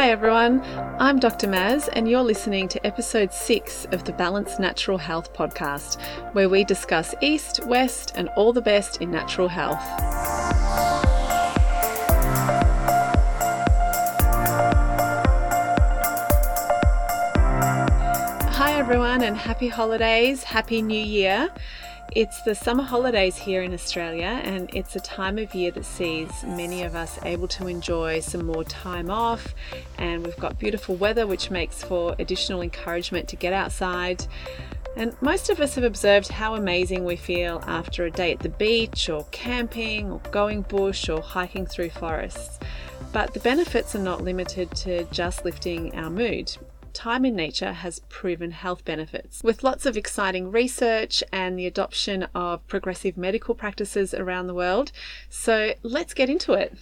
Hi everyone, I'm Dr. Maz, and you're listening to episode 6 of the Balanced Natural Health podcast, where we discuss East, West, and all the best in natural health. Hi everyone, and happy holidays, happy new year. It's the summer holidays here in Australia, and it's a time of year that sees many of us able to enjoy some more time off. And we've got beautiful weather, which makes for additional encouragement to get outside. And most of us have observed how amazing we feel after a day at the beach, or camping, or going bush, or hiking through forests. But the benefits are not limited to just lifting our mood time in nature has proven health benefits, with lots of exciting research and the adoption of progressive medical practices around the world. So let's get into it.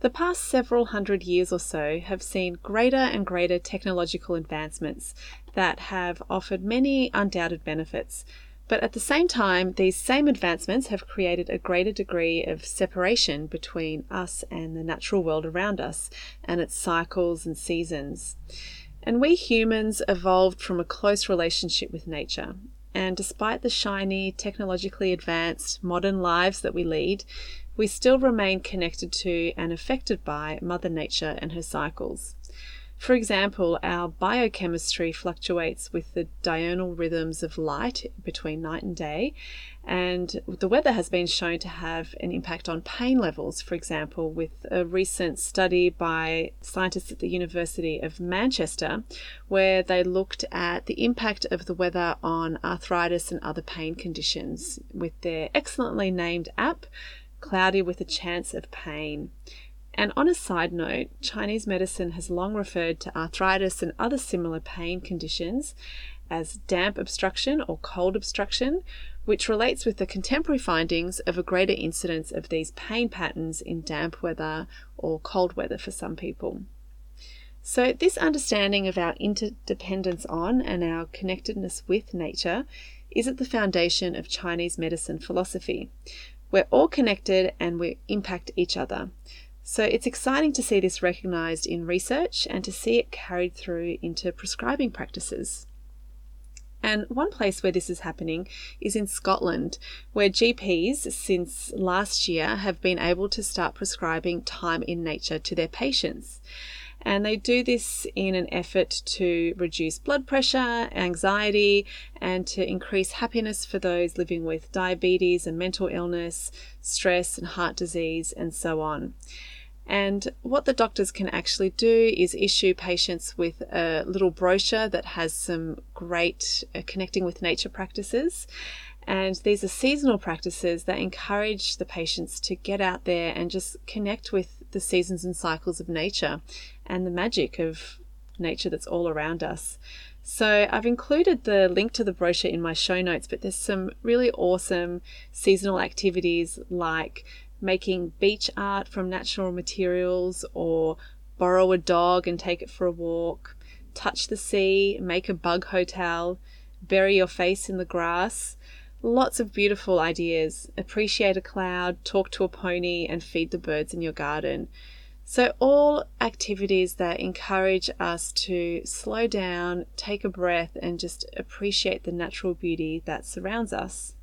The past several hundred years or so have seen greater and greater technological advancements that have offered many undoubted benefits, but at the same time, these same advancements have created a greater degree of separation between us and the natural world around us and its cycles and seasons. And we humans evolved from a close relationship with nature. And despite the shiny, technologically advanced, modern lives that we lead, we still remain connected to and affected by Mother Nature and her cycles. For example, our biochemistry fluctuates with the diurnal rhythms of light between night and day, and the weather has been shown to have an impact on pain levels. For example, with a recent study by scientists at the University of Manchester, where they looked at the impact of the weather on arthritis and other pain conditions with their excellently named app, Cloudy with a Chance of Pain. And on a side note, Chinese medicine has long referred to arthritis and other similar pain conditions as damp obstruction or cold obstruction, which relates with the contemporary findings of a greater incidence of these pain patterns in damp weather or cold weather for some people. So, this understanding of our interdependence on and our connectedness with nature is at the foundation of Chinese medicine philosophy. We're all connected and we impact each other. So it's exciting to see this recognised in research and to see it carried through into prescribing practices. And one place where this is happening is in Scotland, where GPs since last year have been able to start prescribing time in nature to their patients. And they do this in an effort to reduce blood pressure, anxiety, and to increase happiness for those living with diabetes and mental illness, stress and heart disease, and so on. And what the doctors can actually do is issue patients with a little brochure that has some great uh, connecting with nature practices. And these are seasonal practices that encourage the patients to get out there and just connect with the seasons and cycles of nature and the magic of nature that's all around us. So I've included the link to the brochure in my show notes, but there's some really awesome seasonal activities like making beach art from natural materials or borrow a dog and take it for a walk, touch the sea, make a bug hotel, bury your face in the grass. Lots of beautiful ideas. Appreciate a cloud, talk to a pony, and feed the birds in your garden. So, all activities that encourage us to slow down, take a breath, and just appreciate the natural beauty that surrounds us.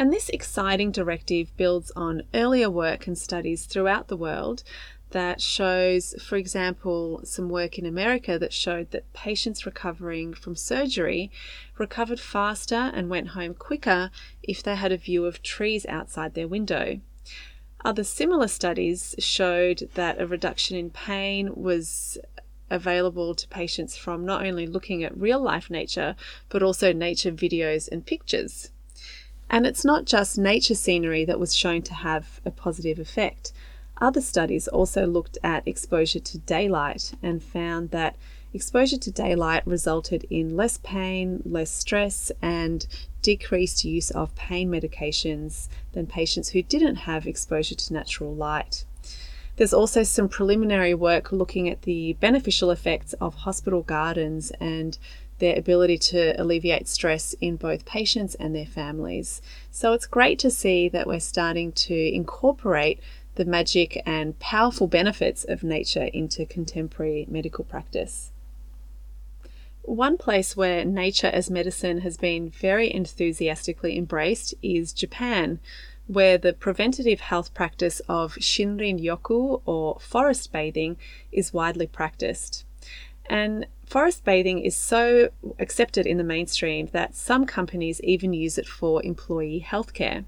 And this exciting directive builds on earlier work and studies throughout the world that shows, for example, some work in America that showed that patients recovering from surgery recovered faster and went home quicker if they had a view of trees outside their window. Other similar studies showed that a reduction in pain was available to patients from not only looking at real life nature, but also nature videos and pictures. And it's not just nature scenery that was shown to have a positive effect. Other studies also looked at exposure to daylight and found that exposure to daylight resulted in less pain, less stress, and decreased use of pain medications than patients who didn't have exposure to natural light. There's also some preliminary work looking at the beneficial effects of hospital gardens and their ability to alleviate stress in both patients and their families. So it's great to see that we're starting to incorporate the magic and powerful benefits of nature into contemporary medical practice. One place where nature as medicine has been very enthusiastically embraced is Japan, where the preventative health practice of Shinrin Yoku or forest bathing is widely practiced. And forest bathing is so accepted in the mainstream that some companies even use it for employee healthcare.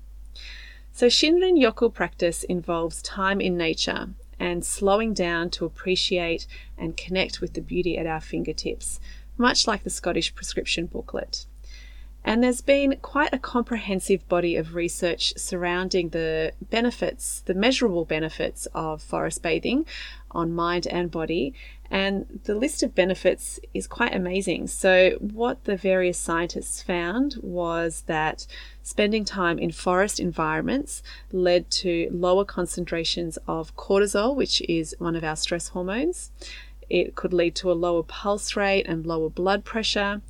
So, Shinrin Yoku practice involves time in nature and slowing down to appreciate and connect with the beauty at our fingertips, much like the Scottish prescription booklet. And there's been quite a comprehensive body of research surrounding the benefits, the measurable benefits of forest bathing on mind and body. And the list of benefits is quite amazing. So, what the various scientists found was that spending time in forest environments led to lower concentrations of cortisol, which is one of our stress hormones. It could lead to a lower pulse rate and lower blood pressure.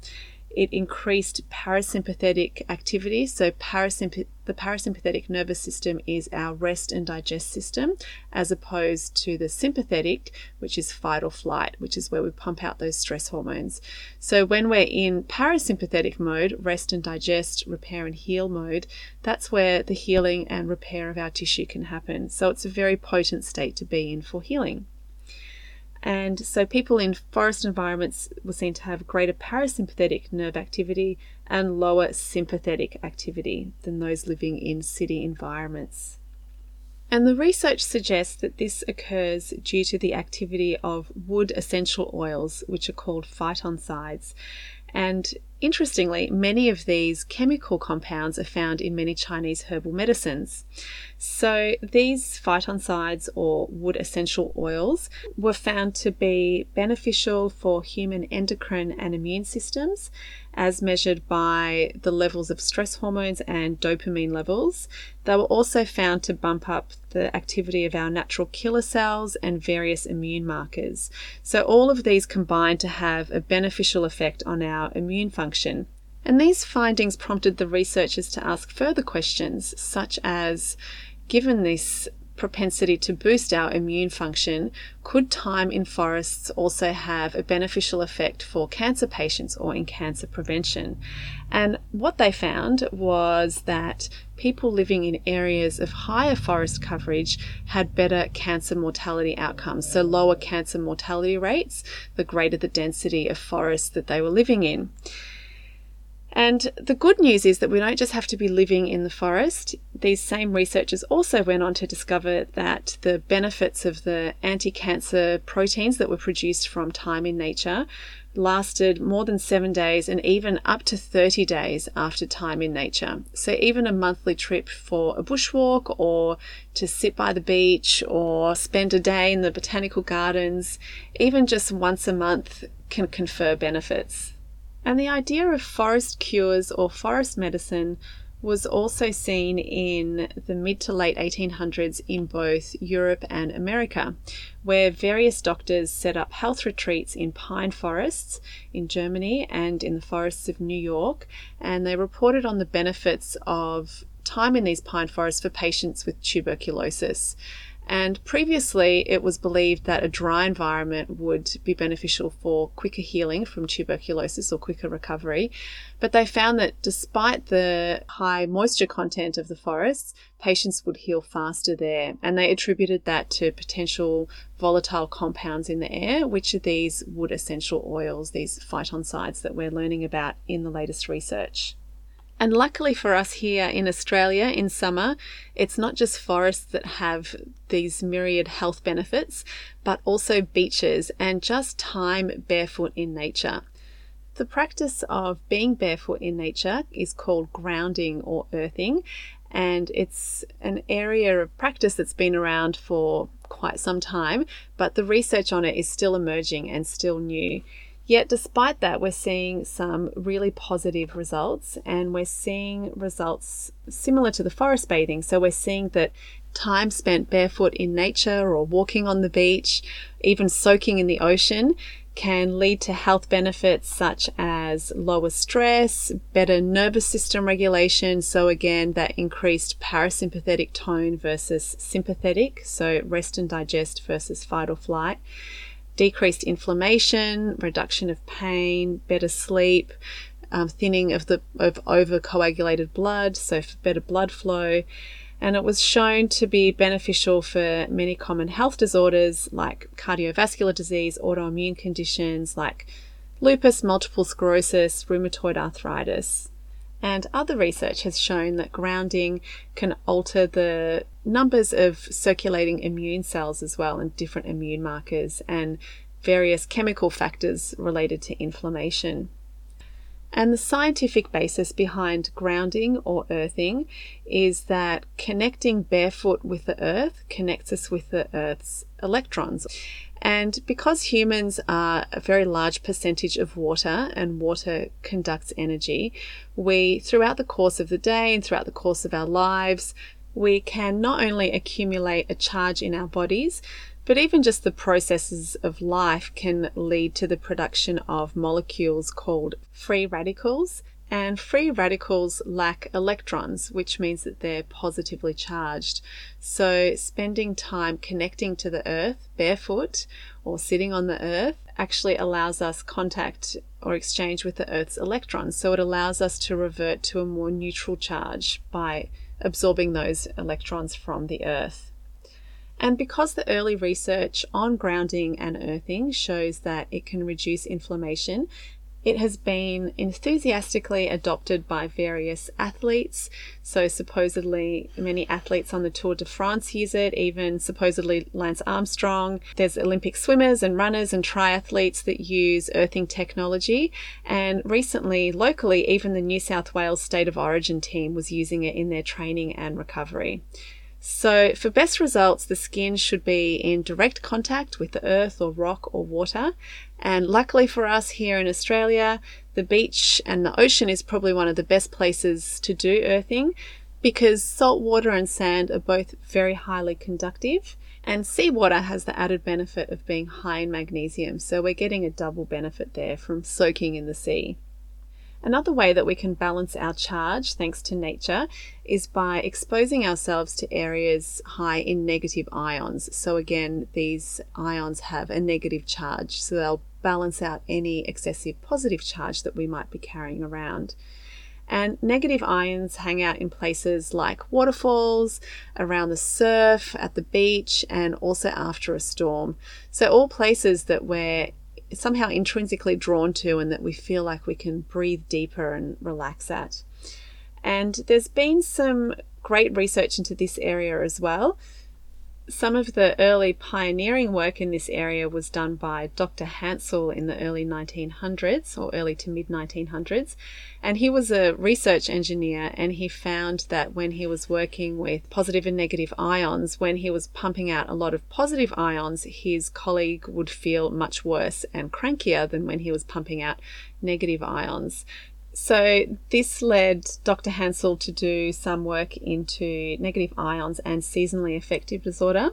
It increased parasympathetic activity. So, parasympath- the parasympathetic nervous system is our rest and digest system, as opposed to the sympathetic, which is fight or flight, which is where we pump out those stress hormones. So, when we're in parasympathetic mode, rest and digest, repair and heal mode, that's where the healing and repair of our tissue can happen. So, it's a very potent state to be in for healing. And so people in forest environments were seen to have greater parasympathetic nerve activity and lower sympathetic activity than those living in city environments. And the research suggests that this occurs due to the activity of wood essential oils, which are called phytoncides. And interestingly, many of these chemical compounds are found in many Chinese herbal medicines. So, these phytoncides or wood essential oils were found to be beneficial for human endocrine and immune systems as measured by the levels of stress hormones and dopamine levels. They were also found to bump up the activity of our natural killer cells and various immune markers. So, all of these combine to have a beneficial effect on our immune function. And these findings prompted the researchers to ask further questions, such as given this propensity to boost our immune function, could time in forests also have a beneficial effect for cancer patients or in cancer prevention? And what they found was that people living in areas of higher forest coverage had better cancer mortality outcomes, so lower cancer mortality rates, the greater the density of forest that they were living in. And the good news is that we don't just have to be living in the forest. These same researchers also went on to discover that the benefits of the anti cancer proteins that were produced from time in nature lasted more than seven days and even up to 30 days after time in nature. So, even a monthly trip for a bushwalk or to sit by the beach or spend a day in the botanical gardens, even just once a month can confer benefits. And the idea of forest cures or forest medicine was also seen in the mid to late 1800s in both Europe and America, where various doctors set up health retreats in pine forests in Germany and in the forests of New York, and they reported on the benefits of time in these pine forests for patients with tuberculosis. And previously, it was believed that a dry environment would be beneficial for quicker healing from tuberculosis or quicker recovery. But they found that despite the high moisture content of the forests, patients would heal faster there. And they attributed that to potential volatile compounds in the air, which are these wood essential oils, these phytoncides that we're learning about in the latest research. And luckily for us here in Australia in summer, it's not just forests that have these myriad health benefits, but also beaches and just time barefoot in nature. The practice of being barefoot in nature is called grounding or earthing, and it's an area of practice that's been around for quite some time, but the research on it is still emerging and still new. Yet, despite that, we're seeing some really positive results, and we're seeing results similar to the forest bathing. So, we're seeing that time spent barefoot in nature or walking on the beach, even soaking in the ocean, can lead to health benefits such as lower stress, better nervous system regulation. So, again, that increased parasympathetic tone versus sympathetic. So, rest and digest versus fight or flight. Decreased inflammation, reduction of pain, better sleep, um, thinning of the of overcoagulated blood, so better blood flow and it was shown to be beneficial for many common health disorders like cardiovascular disease, autoimmune conditions like lupus, multiple sclerosis, rheumatoid arthritis. And other research has shown that grounding can alter the numbers of circulating immune cells as well, and different immune markers and various chemical factors related to inflammation. And the scientific basis behind grounding or earthing is that connecting barefoot with the earth connects us with the earth's electrons. And because humans are a very large percentage of water and water conducts energy, we, throughout the course of the day and throughout the course of our lives, we can not only accumulate a charge in our bodies, but even just the processes of life can lead to the production of molecules called free radicals. And free radicals lack electrons, which means that they're positively charged. So, spending time connecting to the earth barefoot or sitting on the earth actually allows us contact or exchange with the earth's electrons. So, it allows us to revert to a more neutral charge by absorbing those electrons from the earth. And because the early research on grounding and earthing shows that it can reduce inflammation, it has been enthusiastically adopted by various athletes. So, supposedly, many athletes on the Tour de France use it, even supposedly Lance Armstrong. There's Olympic swimmers and runners and triathletes that use earthing technology. And recently, locally, even the New South Wales State of Origin team was using it in their training and recovery. So, for best results, the skin should be in direct contact with the earth or rock or water. And luckily for us here in Australia, the beach and the ocean is probably one of the best places to do earthing because salt water and sand are both very highly conductive. And seawater has the added benefit of being high in magnesium. So, we're getting a double benefit there from soaking in the sea. Another way that we can balance our charge, thanks to nature, is by exposing ourselves to areas high in negative ions. So, again, these ions have a negative charge, so they'll balance out any excessive positive charge that we might be carrying around. And negative ions hang out in places like waterfalls, around the surf, at the beach, and also after a storm. So, all places that we're somehow intrinsically drawn to and that we feel like we can breathe deeper and relax at. And there's been some great research into this area as well. Some of the early pioneering work in this area was done by Dr. Hansell in the early 1900s or early to mid 1900s. And he was a research engineer and he found that when he was working with positive and negative ions, when he was pumping out a lot of positive ions, his colleague would feel much worse and crankier than when he was pumping out negative ions. So, this led Dr. Hansell to do some work into negative ions and seasonally affective disorder.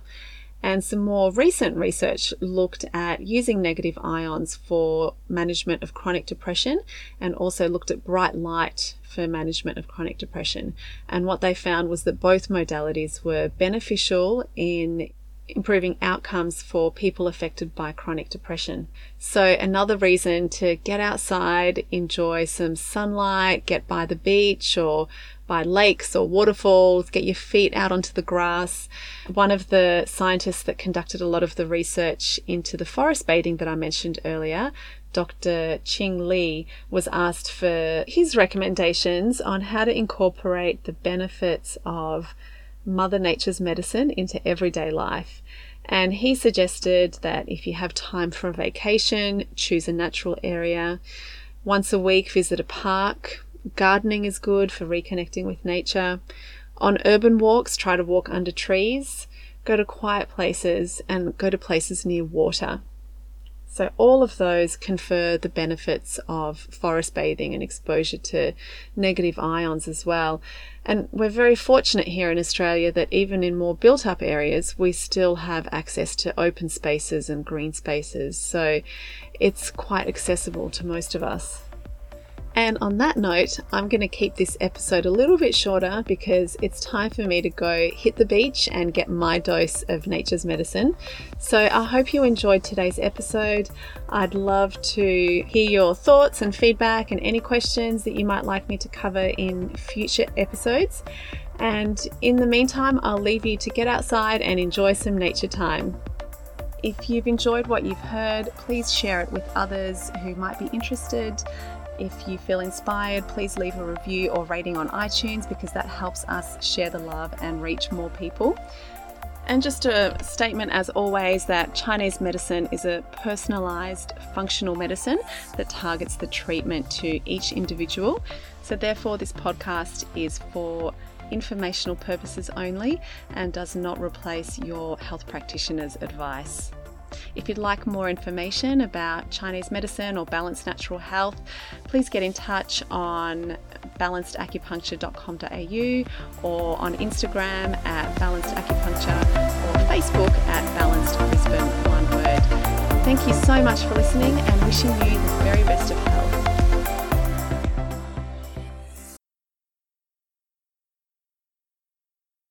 And some more recent research looked at using negative ions for management of chronic depression and also looked at bright light for management of chronic depression. And what they found was that both modalities were beneficial in improving outcomes for people affected by chronic depression. So, another reason to get outside, enjoy some sunlight, get by the beach or by lakes or waterfalls, get your feet out onto the grass. One of the scientists that conducted a lot of the research into the forest bathing that I mentioned earlier, Dr. Qing Li, was asked for his recommendations on how to incorporate the benefits of Mother Nature's medicine into everyday life. And he suggested that if you have time for a vacation, choose a natural area. Once a week, visit a park. Gardening is good for reconnecting with nature. On urban walks, try to walk under trees. Go to quiet places and go to places near water. So, all of those confer the benefits of forest bathing and exposure to negative ions as well. And we're very fortunate here in Australia that even in more built up areas, we still have access to open spaces and green spaces. So, it's quite accessible to most of us. And on that note, I'm going to keep this episode a little bit shorter because it's time for me to go hit the beach and get my dose of nature's medicine. So I hope you enjoyed today's episode. I'd love to hear your thoughts and feedback and any questions that you might like me to cover in future episodes. And in the meantime, I'll leave you to get outside and enjoy some nature time. If you've enjoyed what you've heard, please share it with others who might be interested. If you feel inspired, please leave a review or rating on iTunes because that helps us share the love and reach more people. And just a statement, as always, that Chinese medicine is a personalized functional medicine that targets the treatment to each individual. So, therefore, this podcast is for informational purposes only and does not replace your health practitioner's advice. If you'd like more information about Chinese medicine or balanced natural health, please get in touch on balancedacupuncture.com.au or on Instagram at balancedacupuncture or Facebook at balanced Brisbane, one word. Thank you so much for listening and wishing you the very best of health.